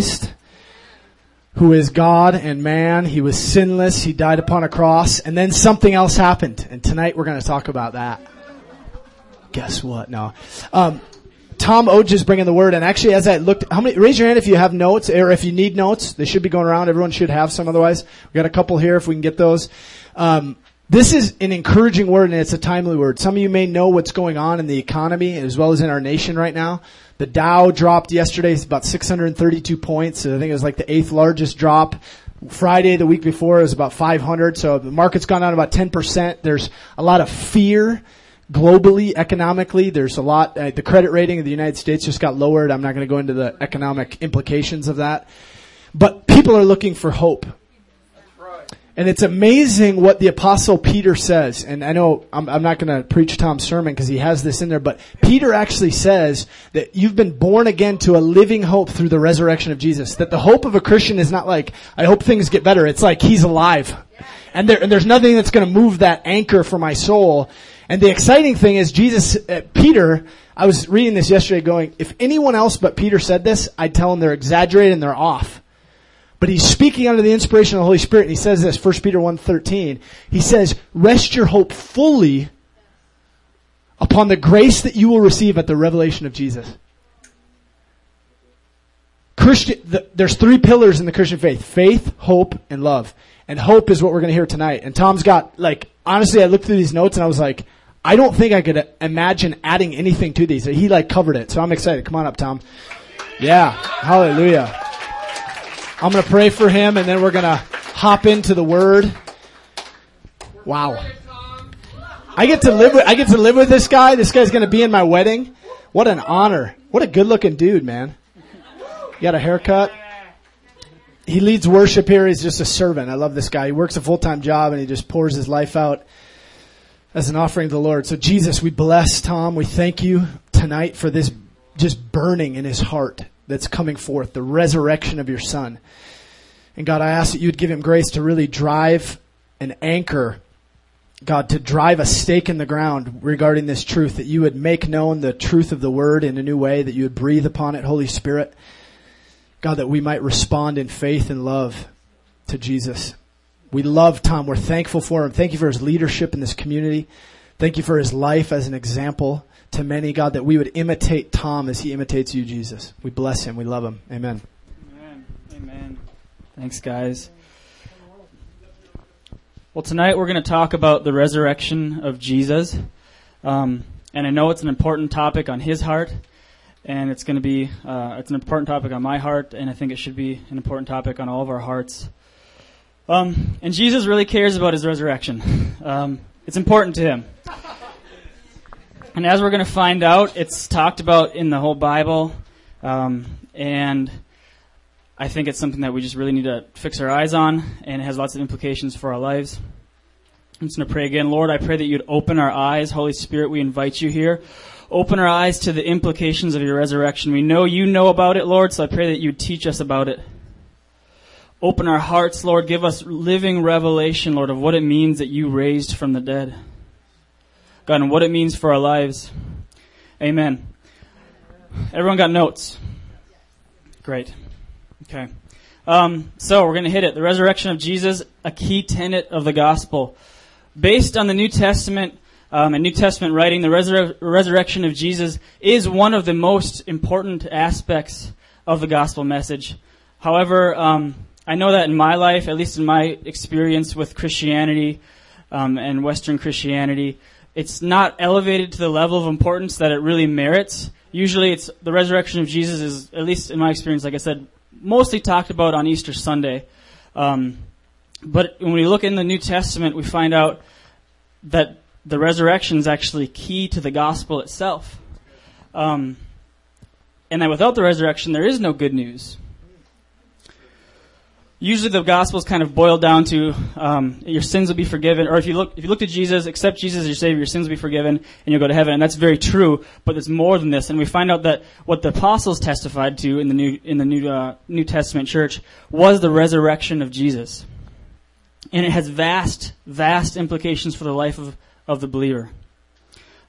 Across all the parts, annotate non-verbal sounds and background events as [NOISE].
Christ, who is God and man. He was sinless. He died upon a cross. And then something else happened. And tonight we're going to talk about that. Guess what? No. Um, Tom Oge is bringing the word, and actually, as I looked, how many? Raise your hand if you have notes, or if you need notes. They should be going around. Everyone should have some. Otherwise, we got a couple here if we can get those. Um, this is an encouraging word, and it's a timely word. Some of you may know what's going on in the economy as well as in our nation right now. The Dow dropped yesterday about 632 points. I think it was like the eighth largest drop. Friday, the week before, it was about 500. So the market's gone down about 10%. There's a lot of fear globally, economically, there's a lot. Uh, the credit rating of the United States just got lowered. I'm not going to go into the economic implications of that, but people are looking for hope. And it's amazing what the apostle Peter says. And I know I'm, I'm not going to preach Tom's sermon because he has this in there, but Peter actually says that you've been born again to a living hope through the resurrection of Jesus. That the hope of a Christian is not like, I hope things get better. It's like he's alive. And, there, and there's nothing that's going to move that anchor for my soul. And the exciting thing is Jesus, uh, Peter, I was reading this yesterday going, if anyone else but Peter said this, I'd tell them they're exaggerated and they're off. But he's speaking under the inspiration of the Holy Spirit and he says this, 1 Peter 1.13. He says, rest your hope fully upon the grace that you will receive at the revelation of Jesus. Christian, the, there's three pillars in the Christian faith. Faith, hope, and love. And hope is what we're going to hear tonight. And Tom's got, like, honestly, I looked through these notes and I was like, I don't think I could uh, imagine adding anything to these. He like covered it. So I'm excited. Come on up, Tom. Yeah. Hallelujah. I'm going to pray for him and then we're going to hop into the word. Wow. I get to live with, I get to live with this guy. This guy's going to be in my wedding. What an honor. What a good looking dude, man. You got a haircut. He leads worship here. He's just a servant. I love this guy. He works a full-time job and he just pours his life out as an offering to the Lord. So Jesus, we bless Tom. We thank you tonight for this just burning in his heart that's coming forth, the resurrection of your son. And God, I ask that you would give him grace to really drive an anchor, God, to drive a stake in the ground regarding this truth, that you would make known the truth of the word in a new way, that you would breathe upon it, Holy Spirit. God, that we might respond in faith and love to Jesus. We love Tom. We're thankful for him. Thank you for his leadership in this community. Thank you for his life as an example to many, God, that we would imitate Tom as he imitates you, Jesus. We bless him. We love him. Amen. Amen. Amen. Thanks, guys. Well, tonight we're going to talk about the resurrection of Jesus. Um, and I know it's an important topic on his heart, and it's going to be uh, it's an important topic on my heart, and I think it should be an important topic on all of our hearts. Um, and Jesus really cares about his resurrection. Um, it's important to him. And as we're going to find out, it's talked about in the whole Bible. Um, and I think it's something that we just really need to fix our eyes on, and it has lots of implications for our lives. I'm just going to pray again. Lord, I pray that you'd open our eyes. Holy Spirit, we invite you here. Open our eyes to the implications of your resurrection. We know you know about it, Lord, so I pray that you'd teach us about it. Open our hearts, Lord. Give us living revelation, Lord, of what it means that you raised from the dead. God, and what it means for our lives. Amen. Everyone got notes? Great. Okay. Um, so we're going to hit it. The resurrection of Jesus, a key tenet of the gospel. Based on the New Testament um, and New Testament writing, the resur- resurrection of Jesus is one of the most important aspects of the gospel message. However, um, I know that in my life, at least in my experience with Christianity um, and Western Christianity, it's not elevated to the level of importance that it really merits. Usually, it's the resurrection of Jesus is, at least in my experience, like I said, mostly talked about on Easter Sunday. Um, but when we look in the New Testament, we find out that the resurrection is actually key to the gospel itself. Um, and that without the resurrection, there is no good news usually the gospels kind of boil down to um, your sins will be forgiven, or if you look if you look to Jesus, accept Jesus as your Savior, your sins will be forgiven, and you'll go to heaven. And that's very true, but there's more than this. And we find out that what the apostles testified to in the new in the new uh, New Testament church was the resurrection of Jesus, and it has vast vast implications for the life of of the believer.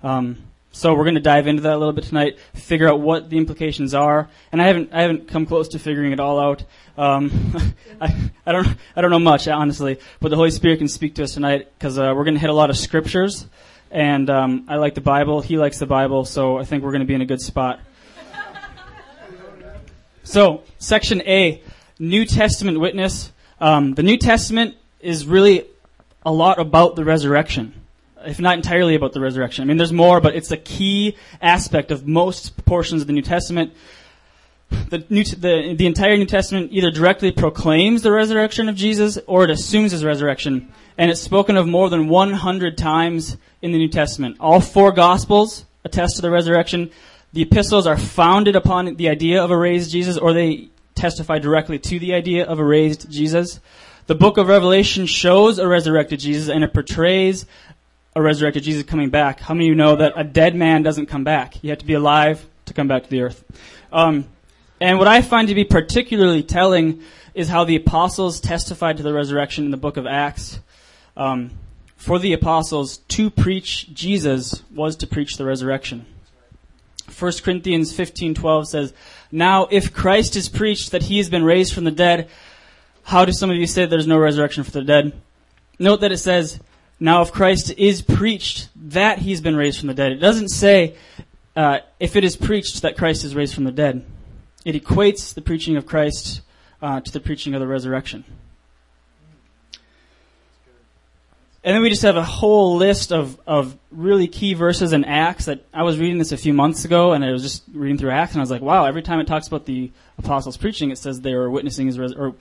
Um, So we're going to dive into that a little bit tonight, figure out what the implications are, and I haven't I haven't come close to figuring it all out. Um, [LAUGHS] I, I don't I don't know much honestly, but the Holy Spirit can speak to us tonight because uh, we're going to hit a lot of scriptures, and um, I like the Bible. He likes the Bible, so I think we're going to be in a good spot. [LAUGHS] So section A, New Testament witness. Um, the New Testament is really a lot about the resurrection if not entirely about the resurrection. I mean, there's more, but it's a key aspect of most portions of the New Testament. The, New, the, the entire New Testament either directly proclaims the resurrection of Jesus or it assumes his resurrection. And it's spoken of more than 100 times in the New Testament. All four Gospels attest to the resurrection. The epistles are founded upon the idea of a raised Jesus or they testify directly to the idea of a raised Jesus. The book of Revelation shows a resurrected Jesus and it portrays a resurrected Jesus coming back. How many of you know that a dead man doesn't come back? You have to be alive to come back to the earth. Um, and what I find to be particularly telling is how the apostles testified to the resurrection in the book of Acts. Um, for the apostles, to preach Jesus was to preach the resurrection. 1 Corinthians 15:12 says, "Now if Christ is preached that he has been raised from the dead, how do some of you say there's no resurrection for the dead?" Note that it says, now, if Christ is preached that he's been raised from the dead, it doesn't say uh, if it is preached that Christ is raised from the dead. It equates the preaching of Christ uh, to the preaching of the resurrection. And then we just have a whole list of, of really key verses in Acts that I was reading this a few months ago and I was just reading through Acts and I was like, wow, every time it talks about the apostles preaching, it says they were witnessing his, res- or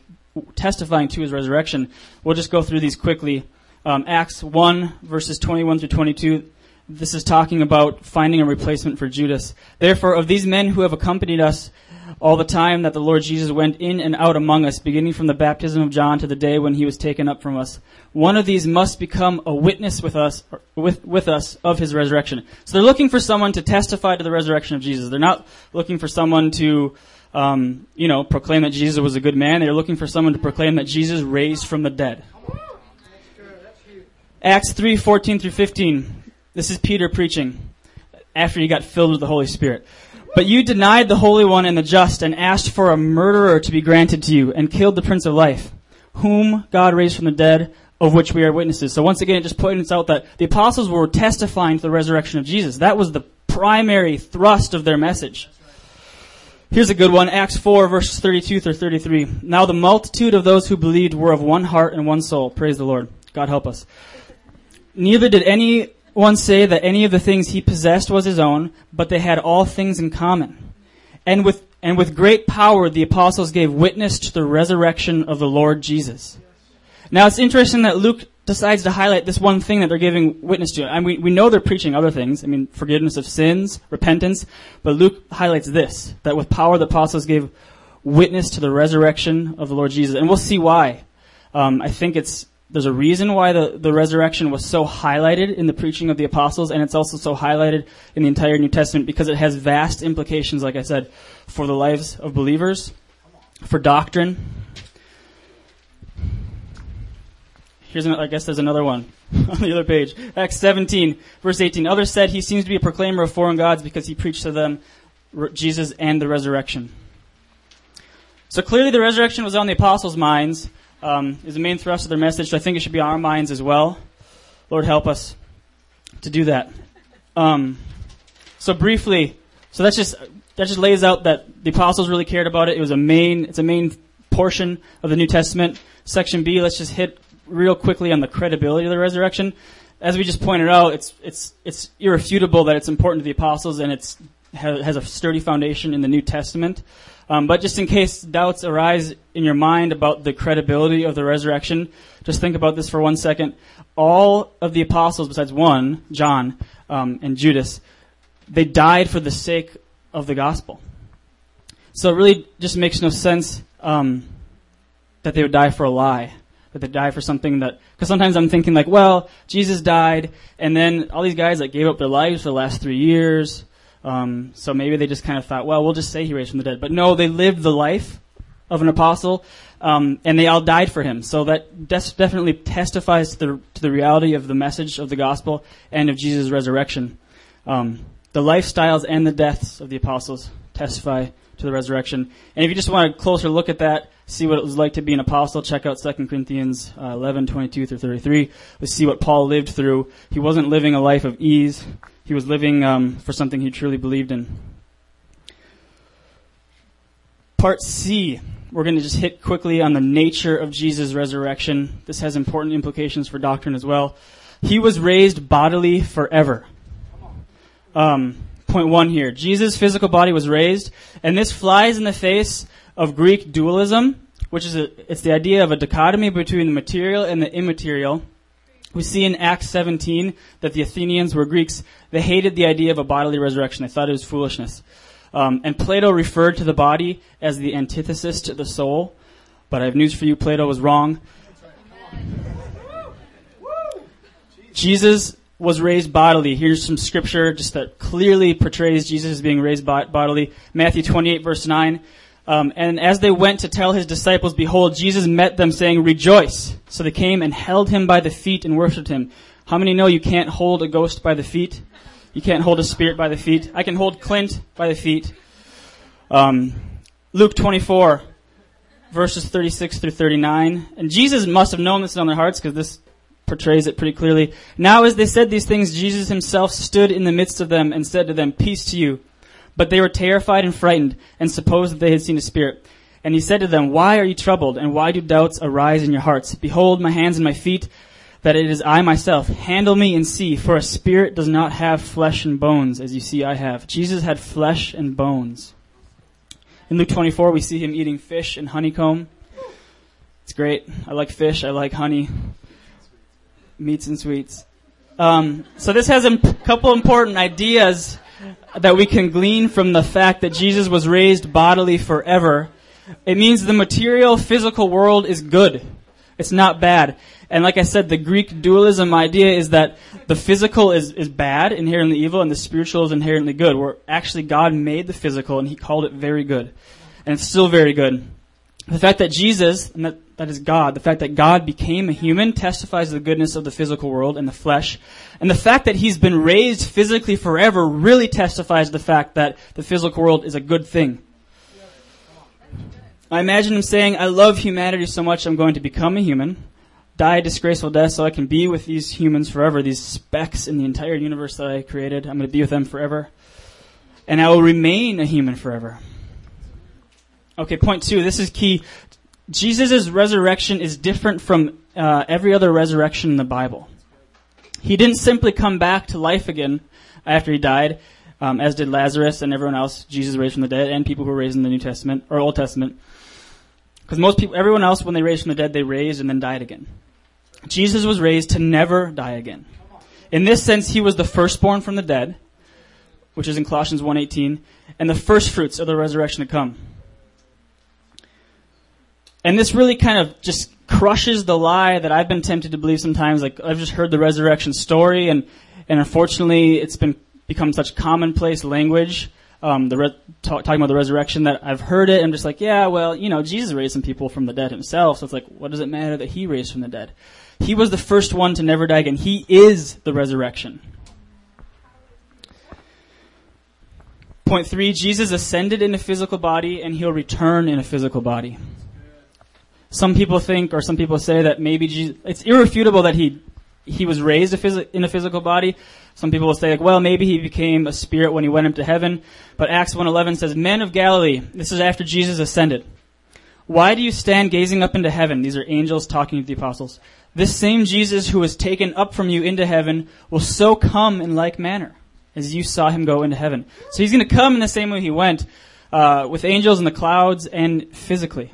testifying to his resurrection. We'll just go through these quickly. Um, Acts 1, verses 21 through 22, this is talking about finding a replacement for Judas. Therefore, of these men who have accompanied us all the time that the Lord Jesus went in and out among us, beginning from the baptism of John to the day when he was taken up from us, one of these must become a witness with us, with, with us of his resurrection. So they're looking for someone to testify to the resurrection of Jesus. They're not looking for someone to, um, you know, proclaim that Jesus was a good man. They're looking for someone to proclaim that Jesus raised from the dead. Acts 3, 14 through 15. This is Peter preaching after he got filled with the Holy Spirit. But you denied the Holy One and the just and asked for a murderer to be granted to you and killed the Prince of Life, whom God raised from the dead, of which we are witnesses. So once again, it just points out that the apostles were testifying to the resurrection of Jesus. That was the primary thrust of their message. Here's a good one. Acts 4 verses 32 through 33. Now the multitude of those who believed were of one heart and one soul. Praise the Lord. God help us. Neither did anyone say that any of the things he possessed was his own, but they had all things in common. And with, and with great power the apostles gave witness to the resurrection of the Lord Jesus. Now it's interesting that Luke decides to highlight this one thing that they're giving witness to. I mean, we know they're preaching other things. I mean, forgiveness of sins, repentance, but Luke highlights this, that with power the apostles gave witness to the resurrection of the Lord Jesus. And we'll see why. Um, I think it's there's a reason why the, the resurrection was so highlighted in the preaching of the apostles, and it's also so highlighted in the entire New Testament because it has vast implications, like I said, for the lives of believers, for doctrine. Here's, an, I guess there's another one [LAUGHS] on the other page. Acts 17, verse 18. Others said he seems to be a proclaimer of foreign gods because he preached to them Jesus and the resurrection. So clearly the resurrection was on the apostles' minds um, is the main thrust of their message. So I think it should be on our minds as well. Lord, help us to do that. Um, so briefly, so that's just that just lays out that the apostles really cared about it. It was a main, it's a main portion of the New Testament. Section B, let's just hit real quickly on the credibility of the resurrection. As we just pointed out, it's it's it's irrefutable that it's important to the apostles and it's has a sturdy foundation in the New Testament. Um, but just in case doubts arise in your mind about the credibility of the resurrection, just think about this for one second. All of the apostles, besides one, John um, and Judas, they died for the sake of the gospel. So it really just makes no sense um, that they would die for a lie, that they die for something that. Because sometimes I'm thinking like, well, Jesus died, and then all these guys that gave up their lives for the last three years, um, so maybe they just kind of thought, well, we'll just say he raised from the dead. But no, they lived the life of an apostle, um, and they all died for him. So that des- definitely testifies to the, to the reality of the message of the gospel and of Jesus' resurrection. Um, the lifestyles and the deaths of the apostles testify to the resurrection. And if you just want a closer look at that, see what it was like to be an apostle, check out 2 Corinthians uh, 11, 22 through 33. Let's see what Paul lived through. He wasn't living a life of ease. He was living um, for something he truly believed in. Part C, we're going to just hit quickly on the nature of Jesus' resurrection. This has important implications for doctrine as well. He was raised bodily forever. Um, point one here. Jesus' physical body was raised, and this flies in the face of Greek dualism, which is a, it's the idea of a dichotomy between the material and the immaterial. We see in Acts 17 that the Athenians were Greeks. They hated the idea of a bodily resurrection. They thought it was foolishness. Um, and Plato referred to the body as the antithesis to the soul. But I have news for you, Plato was wrong. Jesus was raised bodily. Here's some scripture just that clearly portrays Jesus as being raised bodily. Matthew 28 verse 9. Um, and as they went to tell his disciples, behold, Jesus met them saying, rejoice. So they came and held him by the feet and worshiped him. How many know you can't hold a ghost by the feet? You can't hold a spirit by the feet. I can hold Clint by the feet. Um, Luke 24, verses 36 through 39. And Jesus must have known this on their hearts because this portrays it pretty clearly. Now as they said these things, Jesus himself stood in the midst of them and said to them, Peace to you. But they were terrified and frightened and supposed that they had seen a spirit. And he said to them, Why are you troubled and why do doubts arise in your hearts? Behold my hands and my feet that it is I myself. Handle me and see, for a spirit does not have flesh and bones, as you see I have. Jesus had flesh and bones. In Luke 24, we see him eating fish and honeycomb. It's great. I like fish. I like honey. Meats and sweets. Um, so this has a couple important ideas that we can glean from the fact that Jesus was raised bodily forever. It means the material, physical world is good. It's not bad. And like I said, the Greek dualism idea is that the physical is, is bad, inherently evil, and the spiritual is inherently good. Where actually God made the physical and He called it very good. And it's still very good. The fact that Jesus, and that, that is God, the fact that God became a human testifies to the goodness of the physical world and the flesh. And the fact that He's been raised physically forever really testifies to the fact that the physical world is a good thing. I imagine him saying, I love humanity so much I'm going to become a human die a disgraceful death so I can be with these humans forever, these specks in the entire universe that I created. I'm going to be with them forever. And I will remain a human forever. Okay, point two. This is key. Jesus' resurrection is different from uh, every other resurrection in the Bible. He didn't simply come back to life again after he died, um, as did Lazarus and everyone else. Jesus raised from the dead, and people who were raised in the New Testament or Old Testament. Because most people, everyone else, when they raised from the dead, they raised and then died again. Jesus was raised to never die again. In this sense, he was the firstborn from the dead, which is in Colossians 1.18, and the firstfruits of the resurrection to come. And this really kind of just crushes the lie that I've been tempted to believe sometimes. Like I've just heard the resurrection story, and and unfortunately, it's been become such commonplace language. Um, the re- talk, talking about the resurrection that I've heard it. I'm just like, yeah, well, you know, Jesus raised some people from the dead himself, so it's like, what does it matter that he raised from the dead? He was the first one to never die again. He is the resurrection. Point three, Jesus ascended in a physical body and he'll return in a physical body. Some people think, or some people say that maybe Jesus, it's irrefutable that he, he was raised a phys- in a physical body. Some people will say, like, well, maybe he became a spirit when he went up to heaven. But Acts 1.11 says, Men of Galilee, this is after Jesus ascended. Why do you stand gazing up into heaven? These are angels talking to the apostles. This same Jesus who was taken up from you into heaven will so come in like manner as you saw him go into heaven. So he's going to come in the same way he went, uh, with angels in the clouds and physically.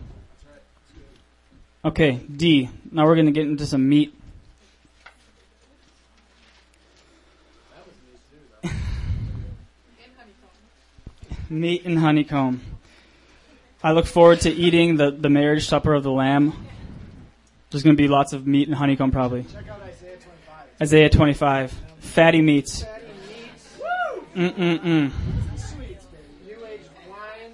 Okay, D. Now we're going to get into some meat. [LAUGHS] meat and honeycomb. I look forward to eating the, the marriage supper of the Lamb. There's going to be lots of meat and honeycomb probably. Check out Isaiah 25. Isaiah 25. Fatty meats. Fatty meats, Mm-mm-mm. sweets, baby. New age wine.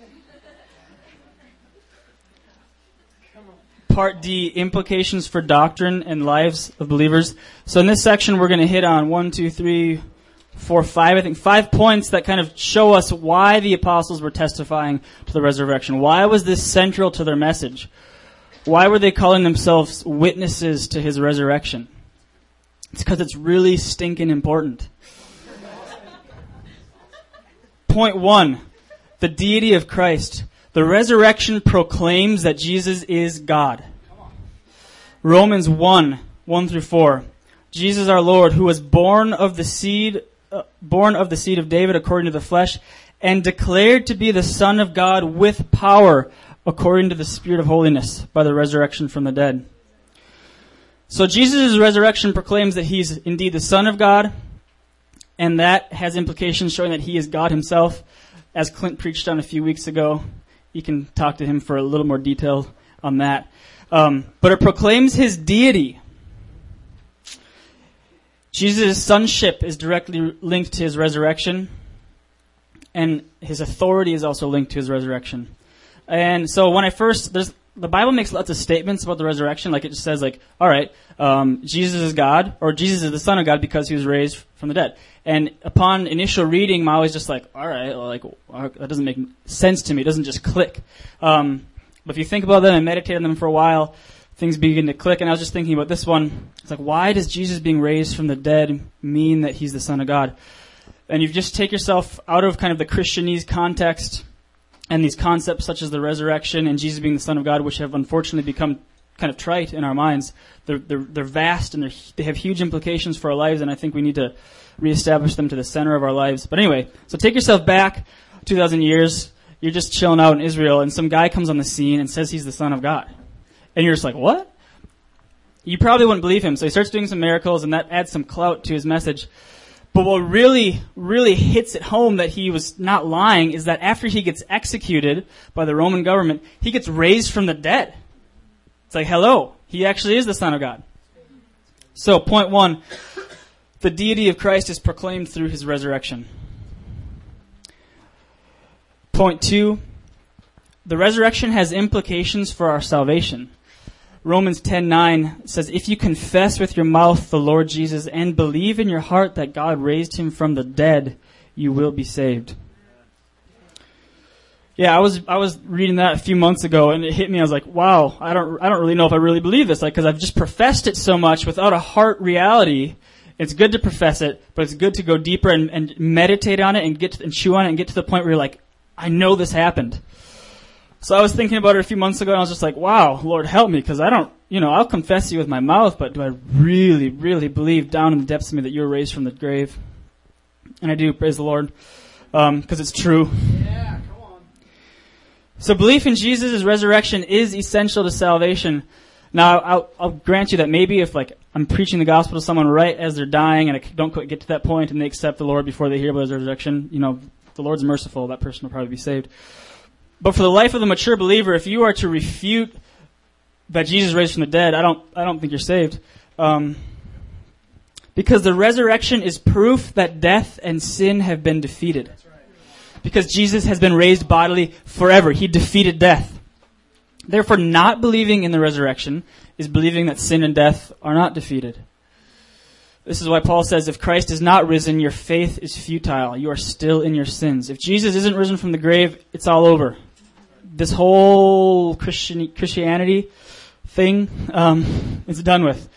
Come on. Part D, implications for doctrine and lives of believers. So in this section, we're going to hit on one, two, three, four, five, I think five points that kind of show us why the apostles were testifying to the resurrection. Why was this central to their message? Why were they calling themselves witnesses to his resurrection? It's because it's really stinking important. Point one, the deity of Christ. The resurrection proclaims that Jesus is God. Romans 1, 1 through 4. Jesus our Lord, who was born of the seed, uh, born of the seed of David according to the flesh, and declared to be the Son of God with power according to the Spirit of holiness by the resurrection from the dead. So Jesus' resurrection proclaims that he's indeed the Son of God, and that has implications showing that he is God himself. As Clint preached on a few weeks ago, you can talk to him for a little more detail on that. Um, but it proclaims his deity. Jesus' sonship is directly linked to his resurrection, and his authority is also linked to his resurrection. And so when I first, there's, the Bible makes lots of statements about the resurrection, like it just says like, all right, um, Jesus is God, or Jesus is the Son of God because he was raised from the dead. And upon initial reading, I'm always just like, all right, like that doesn't make sense to me. It doesn't just click. Um, but if you think about them and meditate on them for a while, things begin to click. And I was just thinking about this one. It's like, why does Jesus being raised from the dead mean that he's the Son of God? And you just take yourself out of kind of the Christianese context and these concepts such as the resurrection and Jesus being the Son of God, which have unfortunately become kind of trite in our minds. They're, they're, they're vast and they're, they have huge implications for our lives, and I think we need to reestablish them to the center of our lives. But anyway, so take yourself back 2,000 years. You're just chilling out in Israel, and some guy comes on the scene and says he's the Son of God. And you're just like, what? You probably wouldn't believe him. So he starts doing some miracles, and that adds some clout to his message. But what really, really hits it home that he was not lying is that after he gets executed by the Roman government, he gets raised from the dead. It's like, hello, he actually is the Son of God. So, point one, the deity of Christ is proclaimed through his resurrection. Point two, the resurrection has implications for our salvation. Romans 10:9 says if you confess with your mouth the Lord Jesus and believe in your heart that God raised him from the dead, you will be saved. Yeah, I was I was reading that a few months ago and it hit me I was like, "Wow, I don't I don't really know if I really believe this like cuz I've just professed it so much without a heart reality. It's good to profess it, but it's good to go deeper and, and meditate on it and get to, and chew on it and get to the point where you're like, I know this happened. So I was thinking about it a few months ago and I was just like, wow, Lord help me, because I don't, you know, I'll confess you with my mouth, but do I really, really believe down in the depths of me that you were raised from the grave? And I do, praise the Lord, because um, it's true. Yeah, come on. So belief in Jesus' resurrection is essential to salvation. Now, I'll, I'll grant you that maybe if like I'm preaching the gospel to someone right as they're dying and I don't quite get to that point and they accept the Lord before they hear about his resurrection, you know, the Lord's merciful, that person will probably be saved. But for the life of the mature believer, if you are to refute that Jesus raised from the dead, I don't, I don't think you're saved. Um, because the resurrection is proof that death and sin have been defeated. Because Jesus has been raised bodily forever. He defeated death. Therefore, not believing in the resurrection is believing that sin and death are not defeated. This is why Paul says, if Christ is not risen, your faith is futile. You are still in your sins. If Jesus isn't risen from the grave, it's all over this whole Christian Christianity thing um, is done with.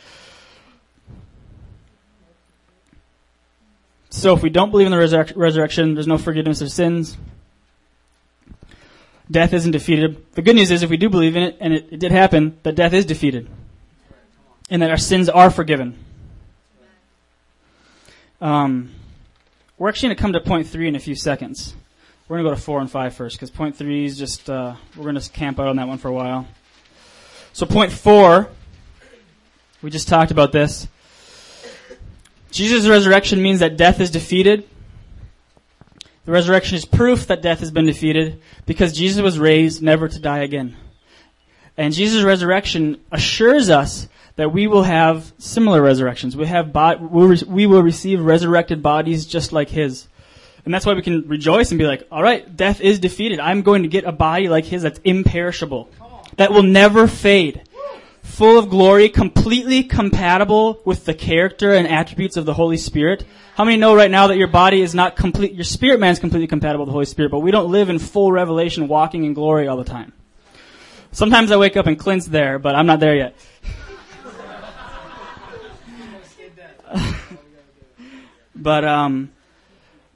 So if we don't believe in the resurrec- resurrection, there's no forgiveness of sins. Death isn't defeated. The good news is if we do believe in it, and it, it did happen, that death is defeated. And that our sins are forgiven. Um, we're actually going to come to point three in a few seconds. We're going to go to four and five first because point three is just, uh, we're going to camp out on that one for a while. So point four, we just talked about this. Jesus' resurrection means that death is defeated. The resurrection is proof that death has been defeated because Jesus was raised never to die again. And Jesus' resurrection assures us that we will have similar resurrections. We have we will receive resurrected bodies just like his. And that's why we can rejoice and be like, all right, death is defeated. I'm going to get a body like his that's imperishable, that will never fade. full of glory, completely compatible with the character and attributes of the Holy Spirit. How many know right now that your body is not complete, your spirit man is completely compatible with the Holy Spirit, but we don't live in full revelation, walking in glory all the time. Sometimes I wake up and Clint's there, but I'm not there yet. [LAUGHS] but, um,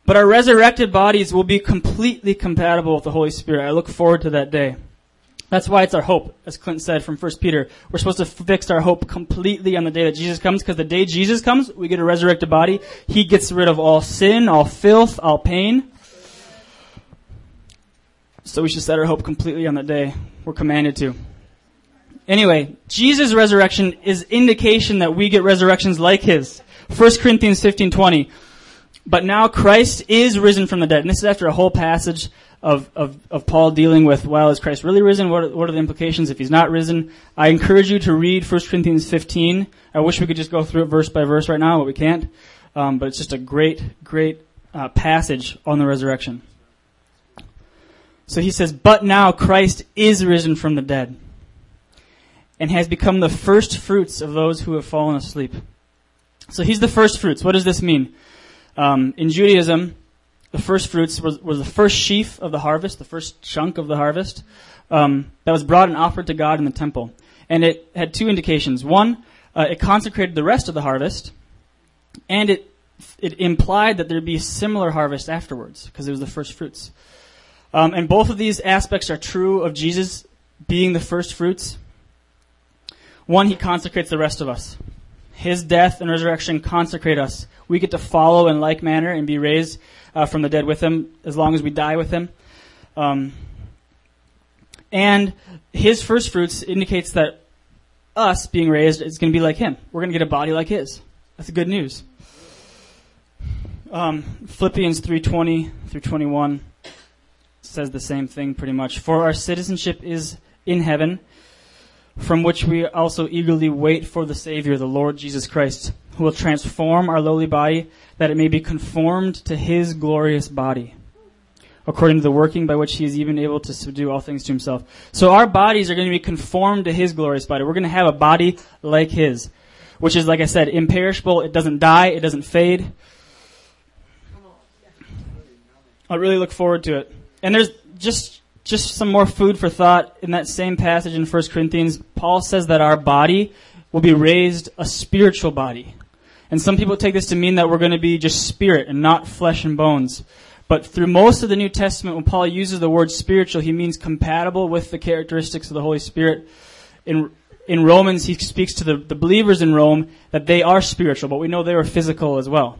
but our resurrected bodies will be completely compatible with the Holy Spirit. I look forward to that day. That's why it's our hope, as Clint said from 1 Peter. We're supposed to fix our hope completely on the day that Jesus comes, because the day Jesus comes, we get a resurrected body. He gets rid of all sin, all filth, all pain. So we should set our hope completely on the day we're commanded to. Anyway, Jesus' resurrection is indication that we get resurrections like his. 1 Corinthians 15:20. But now Christ is risen from the dead. And this is after a whole passage of, of, of Paul dealing with, well, is Christ really risen? What are, what are the implications if he's not risen? I encourage you to read 1 Corinthians 15. I wish we could just go through it verse by verse right now, but we can't. Um, but it's just a great, great uh, passage on the resurrection. So he says, but now Christ is risen from the dead and has become the first fruits of those who have fallen asleep. So he's the first fruits. What does this mean? Um, in Judaism, the first fruits was, was the first sheaf of the harvest, the first chunk of the harvest, um, that was brought and offered to God in the temple. And it had two indications. One, uh, it consecrated the rest of the harvest, and it it implied that there'd be a similar harvest afterwards because it was the first fruits. Um, and both of these aspects are true of Jesus being the first fruits. One, he consecrates the rest of us. His death and resurrection consecrate us. We get to follow in like manner and be raised uh, from the dead with him as long as we die with him. Um, and his first fruits indicates that us being raised is going to be like him. We're going to get a body like his. That's good news. Um, Philippians 3:20 through 21 says the same thing pretty much. For our citizenship is in heaven, from which we also eagerly wait for the Savior, the Lord Jesus Christ, who will transform our lowly body that it may be conformed to his glorious body, according to the working by which he is even able to subdue all things to himself. So our bodies are going to be conformed to his glorious body. We're going to have a body like his, which is, like I said, imperishable. It doesn't die. It doesn't fade. I really look forward to it. And there's just just some more food for thought in that same passage in 1 Corinthians. Paul says that our body will be raised a spiritual body. And some people take this to mean that we're going to be just spirit and not flesh and bones. But through most of the New Testament, when Paul uses the word spiritual, he means compatible with the characteristics of the Holy Spirit. In, in Romans, he speaks to the, the believers in Rome that they are spiritual, but we know they are physical as well.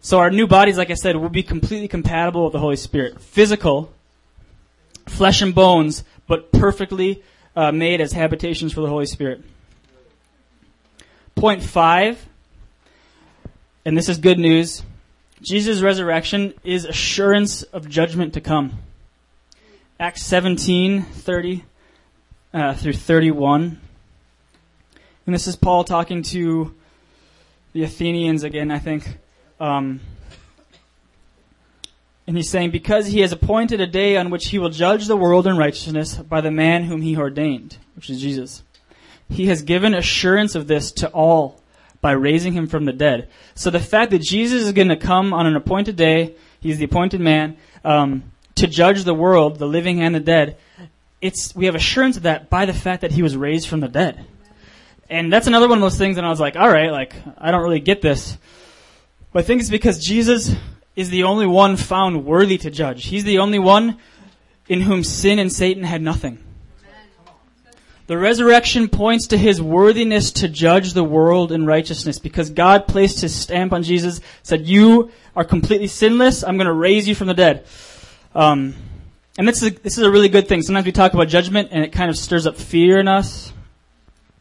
So our new bodies, like I said, will be completely compatible with the Holy Spirit. Physical, flesh and bones, but perfectly uh, made as habitations for the Holy Spirit. Point five and this is good news. Jesus' resurrection is assurance of judgment to come. Acts 17, 30 uh, through 31. And this is Paul talking to the Athenians again, I think. Um, and he's saying, Because he has appointed a day on which he will judge the world in righteousness by the man whom he ordained, which is Jesus. He has given assurance of this to all by raising him from the dead. So the fact that Jesus is going to come on an appointed day, he's the appointed man, um, to judge the world, the living and the dead, it's, we have assurance of that by the fact that he was raised from the dead. And that's another one of those things that I was like, alright, like, I don't really get this. But I think it's because Jesus is the only one found worthy to judge. He's the only one in whom sin and Satan had nothing. The resurrection points to his worthiness to judge the world in righteousness because God placed his stamp on Jesus, said, You are completely sinless. I'm going to raise you from the dead. Um, and this is, a, this is a really good thing. Sometimes we talk about judgment and it kind of stirs up fear in us.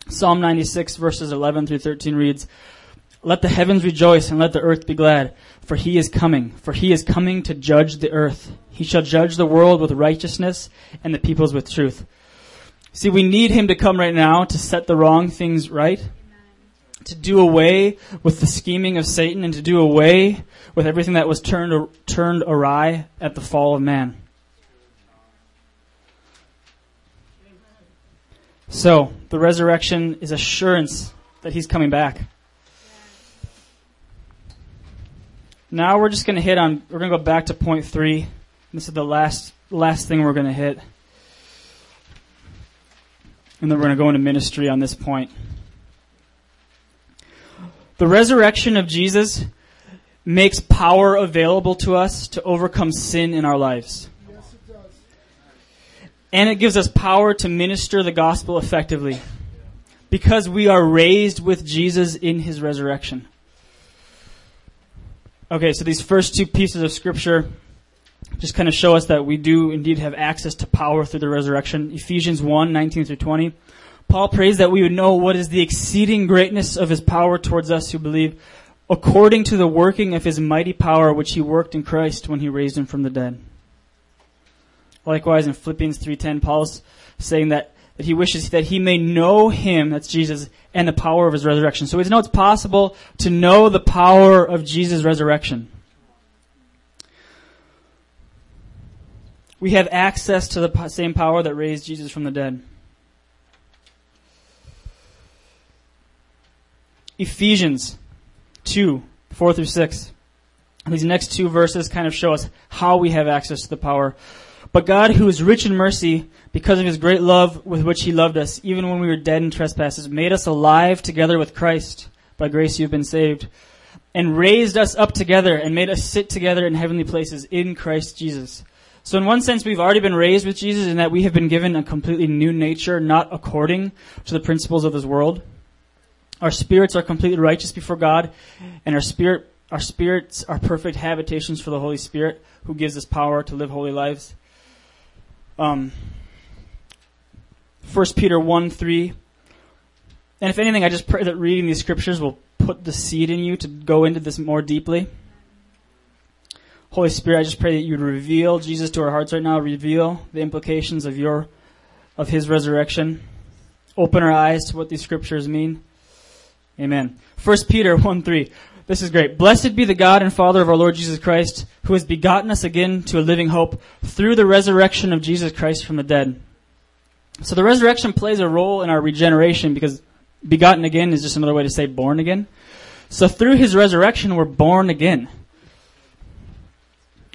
Psalm 96 verses 11 through 13 reads, Let the heavens rejoice and let the earth be glad, for he is coming, for he is coming to judge the earth. He shall judge the world with righteousness and the peoples with truth. See, we need him to come right now to set the wrong things right, to do away with the scheming of Satan, and to do away with everything that was turned, turned awry at the fall of man. So, the resurrection is assurance that he's coming back. Now we're just going to hit on, we're going to go back to point three. This is the last, last thing we're going to hit. And then we're going to go into ministry on this point. The resurrection of Jesus makes power available to us to overcome sin in our lives. And it gives us power to minister the gospel effectively because we are raised with Jesus in his resurrection. Okay, so these first two pieces of scripture just kind of show us that we do indeed have access to power through the resurrection. Ephesians 1, 19 through 20. Paul prays that we would know what is the exceeding greatness of his power towards us who believe, according to the working of his mighty power which he worked in Christ when he raised him from the dead. Likewise in Philippians 3:10 Paul's saying that that he wishes that he may know him, that's Jesus, and the power of his resurrection. So we know it's possible to know the power of Jesus' resurrection. We have access to the same power that raised Jesus from the dead. Ephesians 2, 4 through 6. These next two verses kind of show us how we have access to the power. But God, who is rich in mercy, because of his great love with which he loved us, even when we were dead in trespasses, made us alive together with Christ. By grace you have been saved. And raised us up together and made us sit together in heavenly places in Christ Jesus. So in one sense, we've already been raised with Jesus in that we have been given a completely new nature, not according to the principles of this world. Our spirits are completely righteous before God, and our spirit, our spirits are perfect habitations for the Holy Spirit, who gives us power to live holy lives. Um, 1 Peter 1 3. And if anything, I just pray that reading these scriptures will put the seed in you to go into this more deeply. Holy Spirit, I just pray that you would reveal Jesus to our hearts right now, reveal the implications of your, of His resurrection. Open our eyes to what these scriptures mean. Amen. 1 Peter 1 3. This is great. Blessed be the God and Father of our Lord Jesus Christ, who has begotten us again to a living hope through the resurrection of Jesus Christ from the dead. So the resurrection plays a role in our regeneration because begotten again is just another way to say born again. So through his resurrection, we're born again.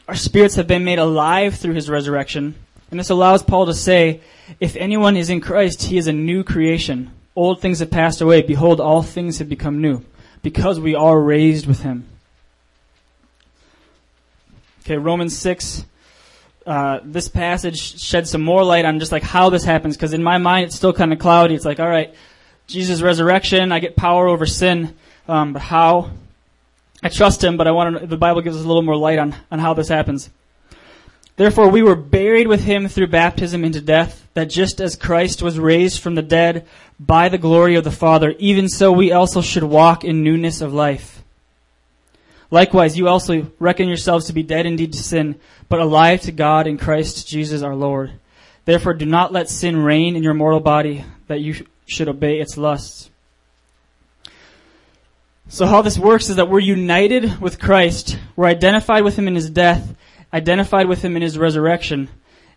Our spirits have been made alive through his resurrection. And this allows Paul to say, if anyone is in Christ, he is a new creation. Old things have passed away. Behold, all things have become new. Because we are raised with him. Okay, Romans 6. Uh, this passage sheds some more light on just like how this happens, because in my mind it's still kind of cloudy. It's like, all right, Jesus' resurrection, I get power over sin, um, but how? I trust him, but I want to, the Bible gives us a little more light on, on how this happens. Therefore, we were buried with him through baptism into death, that just as Christ was raised from the dead by the glory of the Father, even so we also should walk in newness of life. Likewise, you also reckon yourselves to be dead indeed to sin, but alive to God in Christ Jesus our Lord. Therefore, do not let sin reign in your mortal body, that you should obey its lusts. So how this works is that we're united with Christ. We're identified with Him in His death, identified with Him in His resurrection.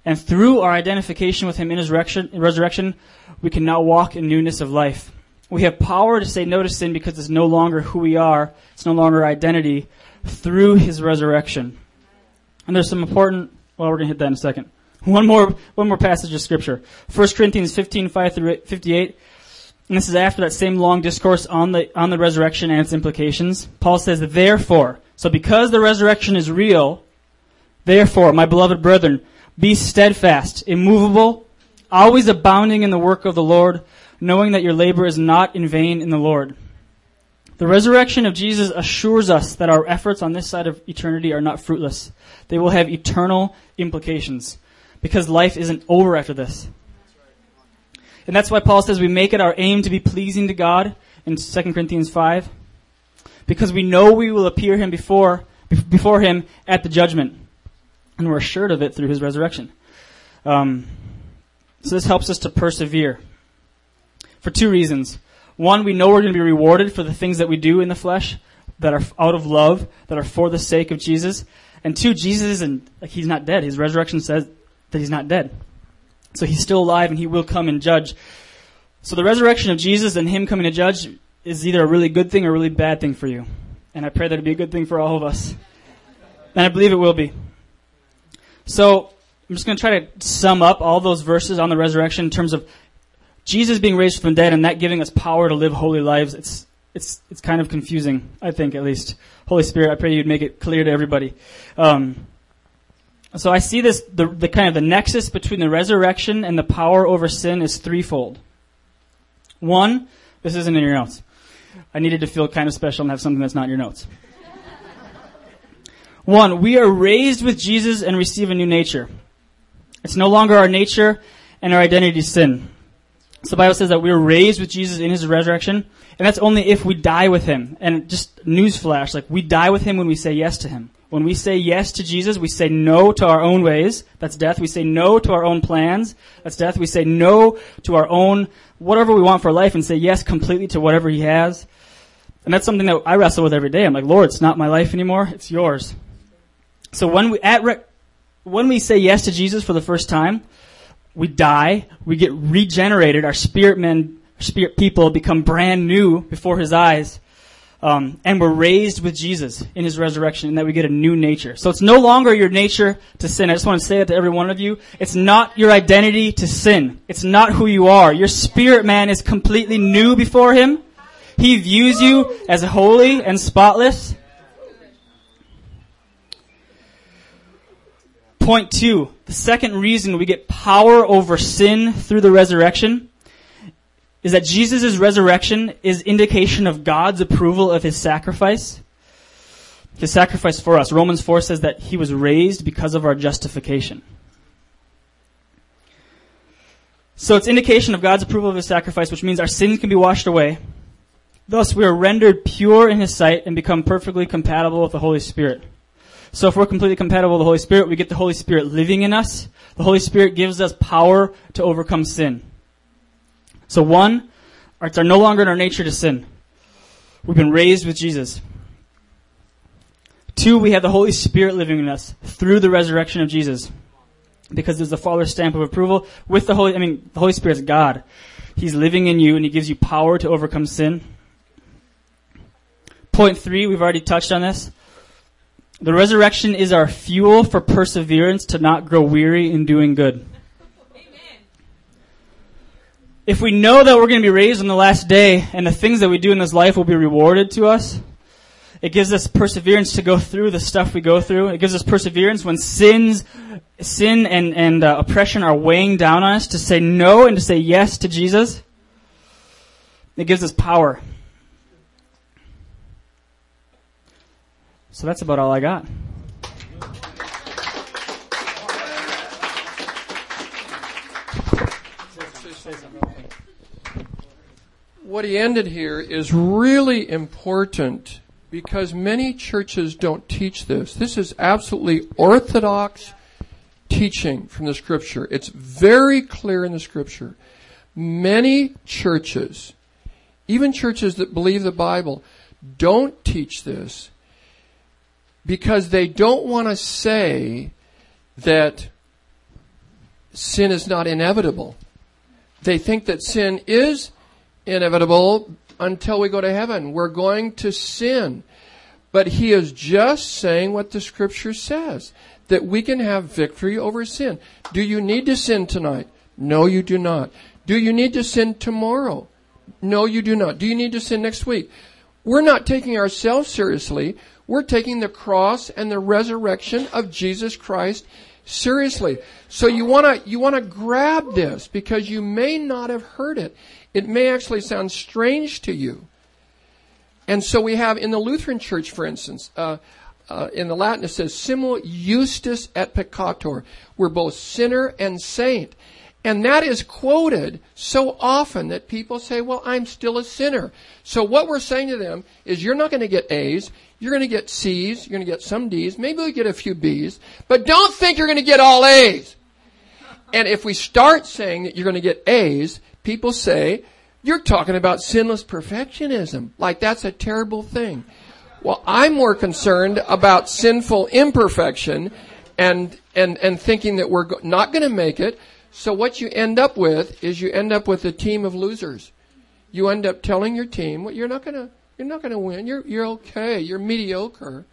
And through our identification with Him in His resurrection, we can now walk in newness of life. We have power to say no to sin because it's no longer who we are. It's no longer identity through His resurrection. And there's some important, well, we're going to hit that in a second. One more, one more passage of scripture. 1 Corinthians 15, 5 through 58. And this is after that same long discourse on the, on the resurrection and its implications. Paul says, therefore, so because the resurrection is real, therefore, my beloved brethren, be steadfast, immovable, always abounding in the work of the Lord, knowing that your labor is not in vain in the Lord. The resurrection of Jesus assures us that our efforts on this side of eternity are not fruitless. They will have eternal implications because life isn't over after this. And that's why Paul says we make it our aim to be pleasing to God in 2 Corinthians 5. Because we know we will appear him before, before him at the judgment. And we're assured of it through his resurrection. Um, so this helps us to persevere. For two reasons. One, we know we're going to be rewarded for the things that we do in the flesh that are out of love, that are for the sake of Jesus. And two, Jesus isn't, like, he's not dead. His resurrection says that he's not dead. So he's still alive and he will come and judge So the resurrection of Jesus and Him coming to judge is either a really good thing or a really bad thing for you. And I pray that it be a good thing for all of us. And I believe it will be. So I'm just going to try to sum up all those verses on the resurrection in terms of Jesus being raised from the dead and that giving us power to live holy lives. It's it's it's kind of confusing, I think at least. Holy Spirit, I pray you'd make it clear to everybody. Um, so I see this the, the kind of the nexus between the resurrection and the power over sin is threefold. One, this isn't in your notes. I needed to feel kind of special and have something that's not in your notes. One, we are raised with Jesus and receive a new nature. It's no longer our nature and our identity sin. So the Bible says that we are raised with Jesus in his resurrection, and that's only if we die with him. And just newsflash, like we die with him when we say yes to him. When we say yes to Jesus, we say no to our own ways. That's death. We say no to our own plans. That's death. We say no to our own whatever we want for life and say yes completely to whatever he has. And that's something that I wrestle with every day. I'm like, Lord, it's not my life anymore. It's yours. So when we at re- when we say yes to Jesus for the first time, we die, we get regenerated, our spirit men, spirit people become brand new before his eyes. Um, and we're raised with Jesus in his resurrection and that we get a new nature. So it's no longer your nature to sin. I just want to say that to every one of you. It's not your identity to sin. It's not who you are. Your spirit man is completely new before him. He views you as holy and spotless. Point two. The second reason we get power over sin through the resurrection is that Jesus' resurrection is indication of God's approval of his sacrifice. His sacrifice for us. Romans 4 says that he was raised because of our justification. So it's indication of God's approval of his sacrifice, which means our sins can be washed away. Thus we are rendered pure in his sight and become perfectly compatible with the Holy Spirit. So if we're completely compatible with the Holy Spirit, we get the Holy Spirit living in us. The Holy Spirit gives us power to overcome sin. So one, it's no longer in our nature to sin. We've been raised with Jesus. Two, we have the Holy Spirit living in us through the resurrection of Jesus. Because there's the Father's stamp of approval with the Holy, I mean, the Holy Spirit's God. He's living in you and He gives you power to overcome sin. Point three, we've already touched on this. The resurrection is our fuel for perseverance to not grow weary in doing good Amen. if we know that we're going to be raised on the last day and the things that we do in this life will be rewarded to us, it gives us perseverance to go through the stuff we go through. It gives us perseverance when sins, sin and, and uh, oppression are weighing down on us to say no and to say yes to Jesus. It gives us power. So that's about all I got. what he ended here is really important because many churches don't teach this. This is absolutely orthodox teaching from the scripture. It's very clear in the scripture. Many churches, even churches that believe the Bible, don't teach this because they don't want to say that sin is not inevitable. They think that sin is inevitable until we go to heaven. We're going to sin. But he is just saying what the scripture says that we can have victory over sin. Do you need to sin tonight? No, you do not. Do you need to sin tomorrow? No, you do not. Do you need to sin next week? We're not taking ourselves seriously. We're taking the cross and the resurrection of Jesus Christ seriously. So you want to you want to grab this because you may not have heard it. It may actually sound strange to you. And so we have in the Lutheran Church, for instance, uh, uh, in the Latin it says simul justus et peccator. We're both sinner and saint. And that is quoted so often that people say, well, I'm still a sinner. So what we're saying to them is you're not going to get A's. You're going to get C's. You're going to get some D's. Maybe we get a few B's. But don't think you're going to get all A's. And if we start saying that you're going to get A's, people say, you're talking about sinless perfectionism. Like that's a terrible thing. Well, I'm more concerned about sinful imperfection and, and, and thinking that we're not going to make it. So what you end up with is you end up with a team of losers. You end up telling your team, well, you're not gonna, you're not gonna win. You're, you're okay. You're mediocre.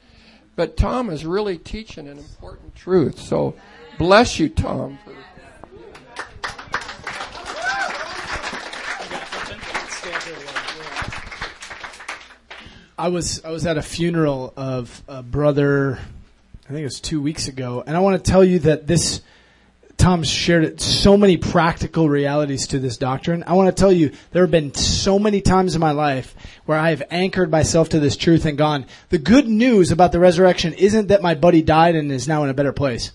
But Tom is really teaching an important truth. So bless you, Tom. I was I was at a funeral of a brother. I think it was two weeks ago, and I want to tell you that this. Tom shared so many practical realities to this doctrine. I want to tell you, there have been so many times in my life where I have anchored myself to this truth and gone, the good news about the resurrection isn't that my buddy died and is now in a better place.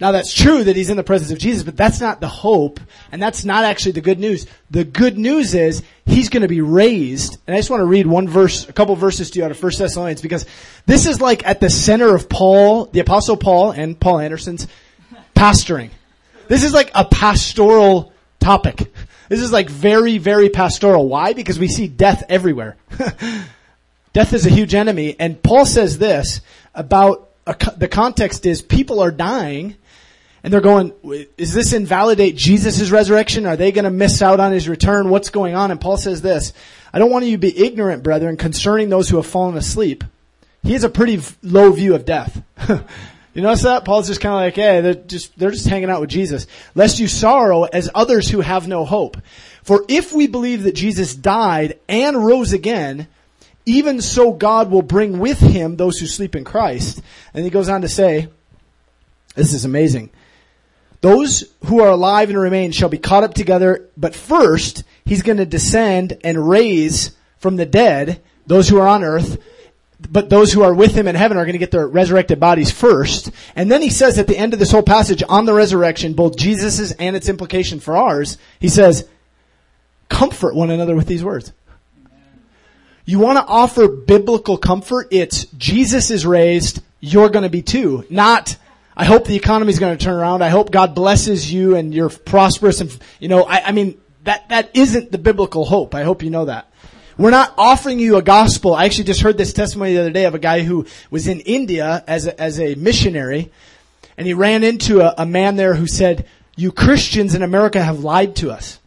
Now that's true that he's in the presence of Jesus, but that's not the hope, and that's not actually the good news. The good news is he's going to be raised. And I just want to read one verse, a couple verses to you out of 1 Thessalonians, because this is like at the center of Paul, the apostle Paul and Paul Anderson's pastoring. This is like a pastoral topic. This is like very, very pastoral. Why? Because we see death everywhere. [LAUGHS] death is a huge enemy, and Paul says this about a, the context is people are dying and they're going, is this invalidate Jesus' resurrection? Are they going to miss out on his return? What's going on? And Paul says this, I don't want you to be ignorant, brethren, concerning those who have fallen asleep. He has a pretty low view of death. [LAUGHS] you notice that? Paul's just kind of like, hey, they're just, they're just hanging out with Jesus. Lest you sorrow as others who have no hope. For if we believe that Jesus died and rose again, even so God will bring with him those who sleep in Christ. And he goes on to say, this is amazing. Those who are alive and remain shall be caught up together, but first, he's going to descend and raise from the dead those who are on earth, but those who are with him in heaven are going to get their resurrected bodies first. And then he says at the end of this whole passage on the resurrection, both Jesus's and its implication for ours, he says, comfort one another with these words. You want to offer biblical comfort? It's Jesus is raised, you're going to be too. Not, I hope the economy is going to turn around. I hope God blesses you and you're prosperous and, you know, I, I mean, that, that isn't the biblical hope. I hope you know that. We're not offering you a gospel. I actually just heard this testimony the other day of a guy who was in India as a, as a missionary and he ran into a, a man there who said, you Christians in America have lied to us.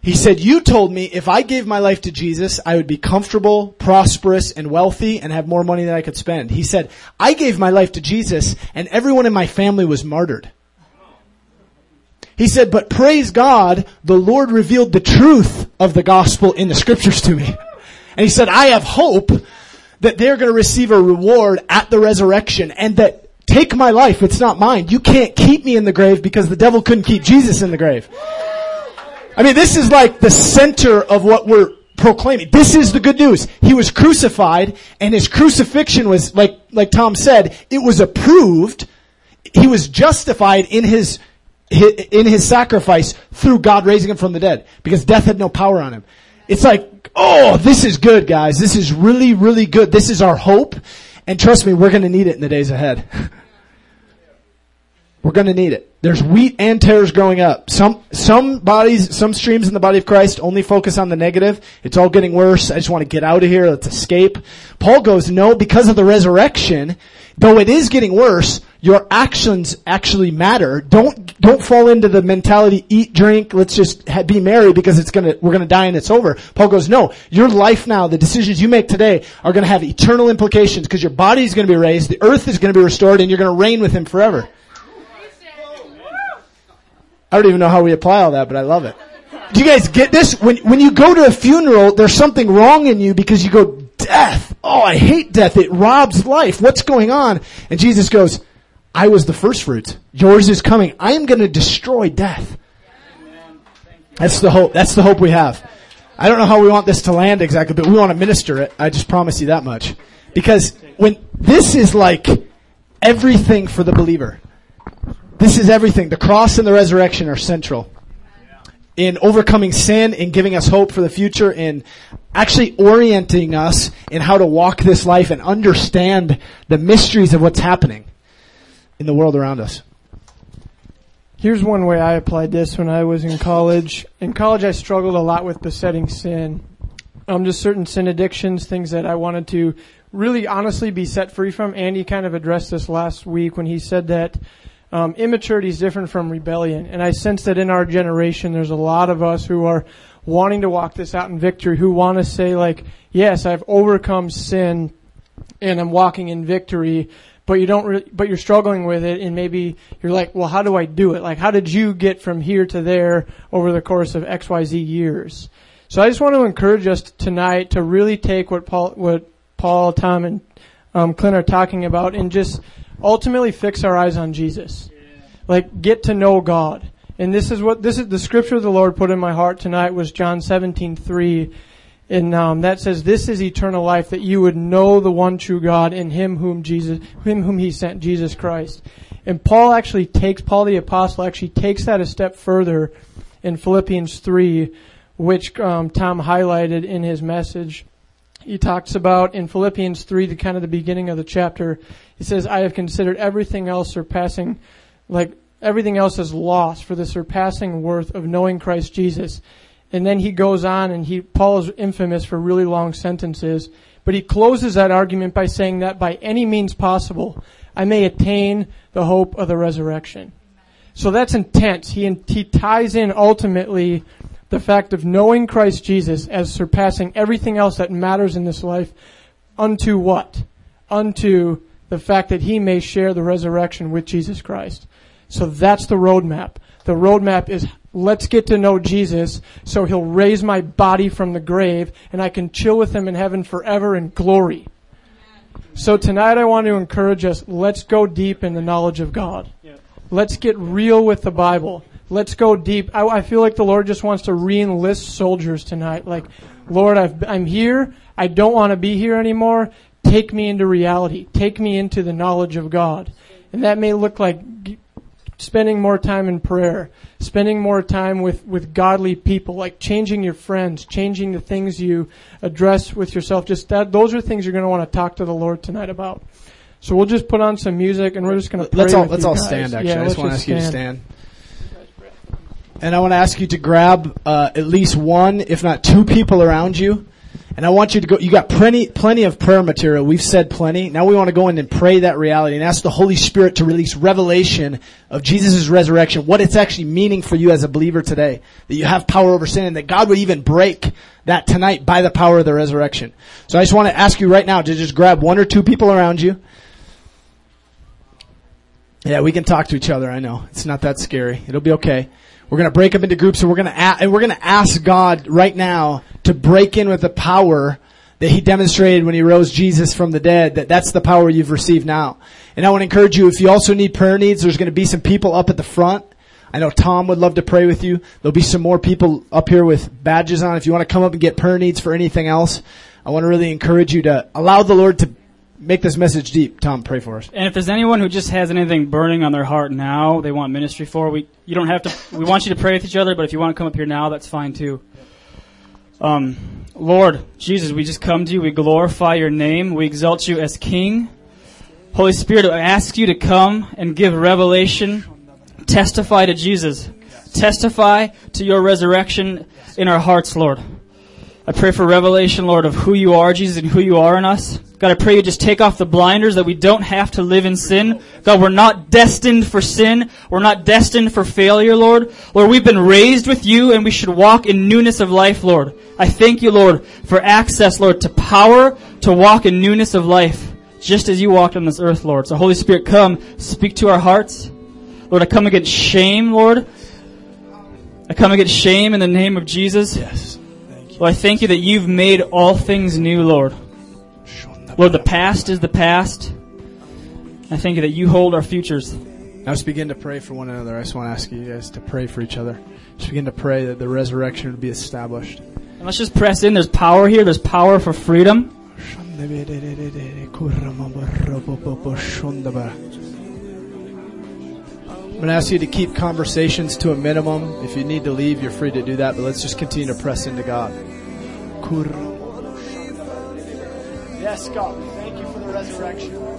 He said, you told me if I gave my life to Jesus, I would be comfortable, prosperous, and wealthy and have more money than I could spend. He said, I gave my life to Jesus and everyone in my family was martyred. He said, but praise God, the Lord revealed the truth of the gospel in the scriptures to me. And he said, I have hope that they're going to receive a reward at the resurrection and that take my life, it's not mine. You can't keep me in the grave because the devil couldn't keep Jesus in the grave. I mean, this is like the center of what we're proclaiming. This is the good news. He was crucified and his crucifixion was, like, like Tom said, it was approved. He was justified in his, in his sacrifice through God raising him from the dead because death had no power on him. It's like, oh, this is good, guys. This is really, really good. This is our hope. And trust me, we're going to need it in the days ahead. [LAUGHS] we're going to need it. There's wheat and tares growing up. Some, some bodies, some streams in the body of Christ only focus on the negative. It's all getting worse. I just want to get out of here. Let's escape. Paul goes, no, because of the resurrection, though it is getting worse, your actions actually matter. Don't, don't fall into the mentality, eat, drink, let's just ha- be merry because it's gonna, we're gonna die and it's over. Paul goes, no, your life now, the decisions you make today are gonna have eternal implications because your body is gonna be raised, the earth is gonna be restored, and you're gonna reign with him forever. I don't even know how we apply all that, but I love it. Do you guys get this? When, when you go to a funeral, there's something wrong in you because you go, death. Oh, I hate death. It robs life. What's going on? And Jesus goes, I was the first fruits. Yours is coming. I am going to destroy death. That's the hope. That's the hope we have. I don't know how we want this to land exactly, but we want to minister it. I just promise you that much. Because when this is like everything for the believer. This is everything. The cross and the resurrection are central in overcoming sin, in giving us hope for the future, in actually orienting us in how to walk this life and understand the mysteries of what's happening in the world around us. Here's one way I applied this when I was in college. In college, I struggled a lot with besetting sin. Um, just certain sin addictions, things that I wanted to really honestly be set free from. Andy kind of addressed this last week when he said that Um, immaturity is different from rebellion, and I sense that in our generation, there's a lot of us who are wanting to walk this out in victory, who want to say like, "Yes, I've overcome sin, and I'm walking in victory." But you don't, but you're struggling with it, and maybe you're like, "Well, how do I do it? Like, how did you get from here to there over the course of X, Y, Z years?" So I just want to encourage us tonight to really take what Paul, what Paul, Tom, and um, Clint are talking about, and just ultimately fix our eyes on Jesus. Like get to know God. And this is what this is the scripture the Lord put in my heart tonight was John seventeen three, and um, that says, "This is eternal life, that you would know the one true God in Him whom Jesus, Him whom He sent, Jesus Christ." And Paul actually takes Paul the apostle actually takes that a step further in Philippians three, which um, Tom highlighted in his message. He talks about in Philippians 3, the kind of the beginning of the chapter, he says, I have considered everything else surpassing, like everything else is lost for the surpassing worth of knowing Christ Jesus. And then he goes on and he, Paul is infamous for really long sentences, but he closes that argument by saying that by any means possible, I may attain the hope of the resurrection. So that's intense. He, he ties in ultimately the fact of knowing Christ Jesus as surpassing everything else that matters in this life unto what? Unto the fact that he may share the resurrection with Jesus Christ. So that's the roadmap. The roadmap is let's get to know Jesus so he'll raise my body from the grave and I can chill with him in heaven forever in glory. So tonight I want to encourage us, let's go deep in the knowledge of God. Let's get real with the Bible let's go deep. I, I, feel like the Lord just wants to re-enlist soldiers tonight. Like, Lord, I've, I'm here. I don't want to be here anymore. Take me into reality. Take me into the knowledge of God. And that may look like spending more time in prayer, spending more time with, with godly people, like changing your friends, changing the things you address with yourself. Just that, those are things you're going to want to talk to the Lord tonight about. So we'll just put on some music and we're just going to pray. Let's all, let's all guys. stand, actually. Yeah, I just want to ask stand. you to stand. And I want to ask you to grab uh, at least one, if not two people around you. And I want you to go, you got plenty, plenty of prayer material. We've said plenty. Now we want to go in and pray that reality and ask the Holy Spirit to release revelation of Jesus' resurrection, what it's actually meaning for you as a believer today. That you have power over sin and that God would even break that tonight by the power of the resurrection. So I just want to ask you right now to just grab one or two people around you. Yeah, we can talk to each other. I know. It's not that scary. It'll be okay. We're going to break up into groups and we're going to and we're going to ask God right now to break in with the power that he demonstrated when he rose Jesus from the dead, that that's the power you've received now. And I want to encourage you, if you also need prayer needs, there's going to be some people up at the front. I know Tom would love to pray with you. There'll be some more people up here with badges on. If you want to come up and get prayer needs for anything else, I want to really encourage you to allow the Lord to make this message deep. Tom, pray for us. And if there's anyone who just has anything burning on their heart now, they want ministry for, we you don't have to. We want you to pray with each other, but if you want to come up here now, that's fine too. Um, Lord Jesus, we just come to you. We glorify your name. We exalt you as King. Holy Spirit, I ask you to come and give revelation, testify to Jesus, testify to your resurrection in our hearts, Lord. I pray for revelation, Lord, of who you are, Jesus, and who you are in us. God, I pray you just take off the blinders that we don't have to live in sin. God, we're not destined for sin. We're not destined for failure, Lord. Lord, we've been raised with you and we should walk in newness of life, Lord. I thank you, Lord, for access, Lord, to power to walk in newness of life, just as you walked on this earth, Lord. So Holy Spirit, come, speak to our hearts. Lord, I come against shame, Lord. I come against shame in the name of Jesus. Yes. Lord, I thank you that you've made all things new, Lord. Lord, the past is the past. I thank you that you hold our futures. Now let's begin to pray for one another. I just want to ask you guys to pray for each other. Just begin to pray that the resurrection would be established. And let's just press in. There's power here. There's power for freedom. I'm going to ask you to keep conversations to a minimum. If you need to leave, you're free to do that, but let's just continue to press into God. Yes, God, thank you for the resurrection.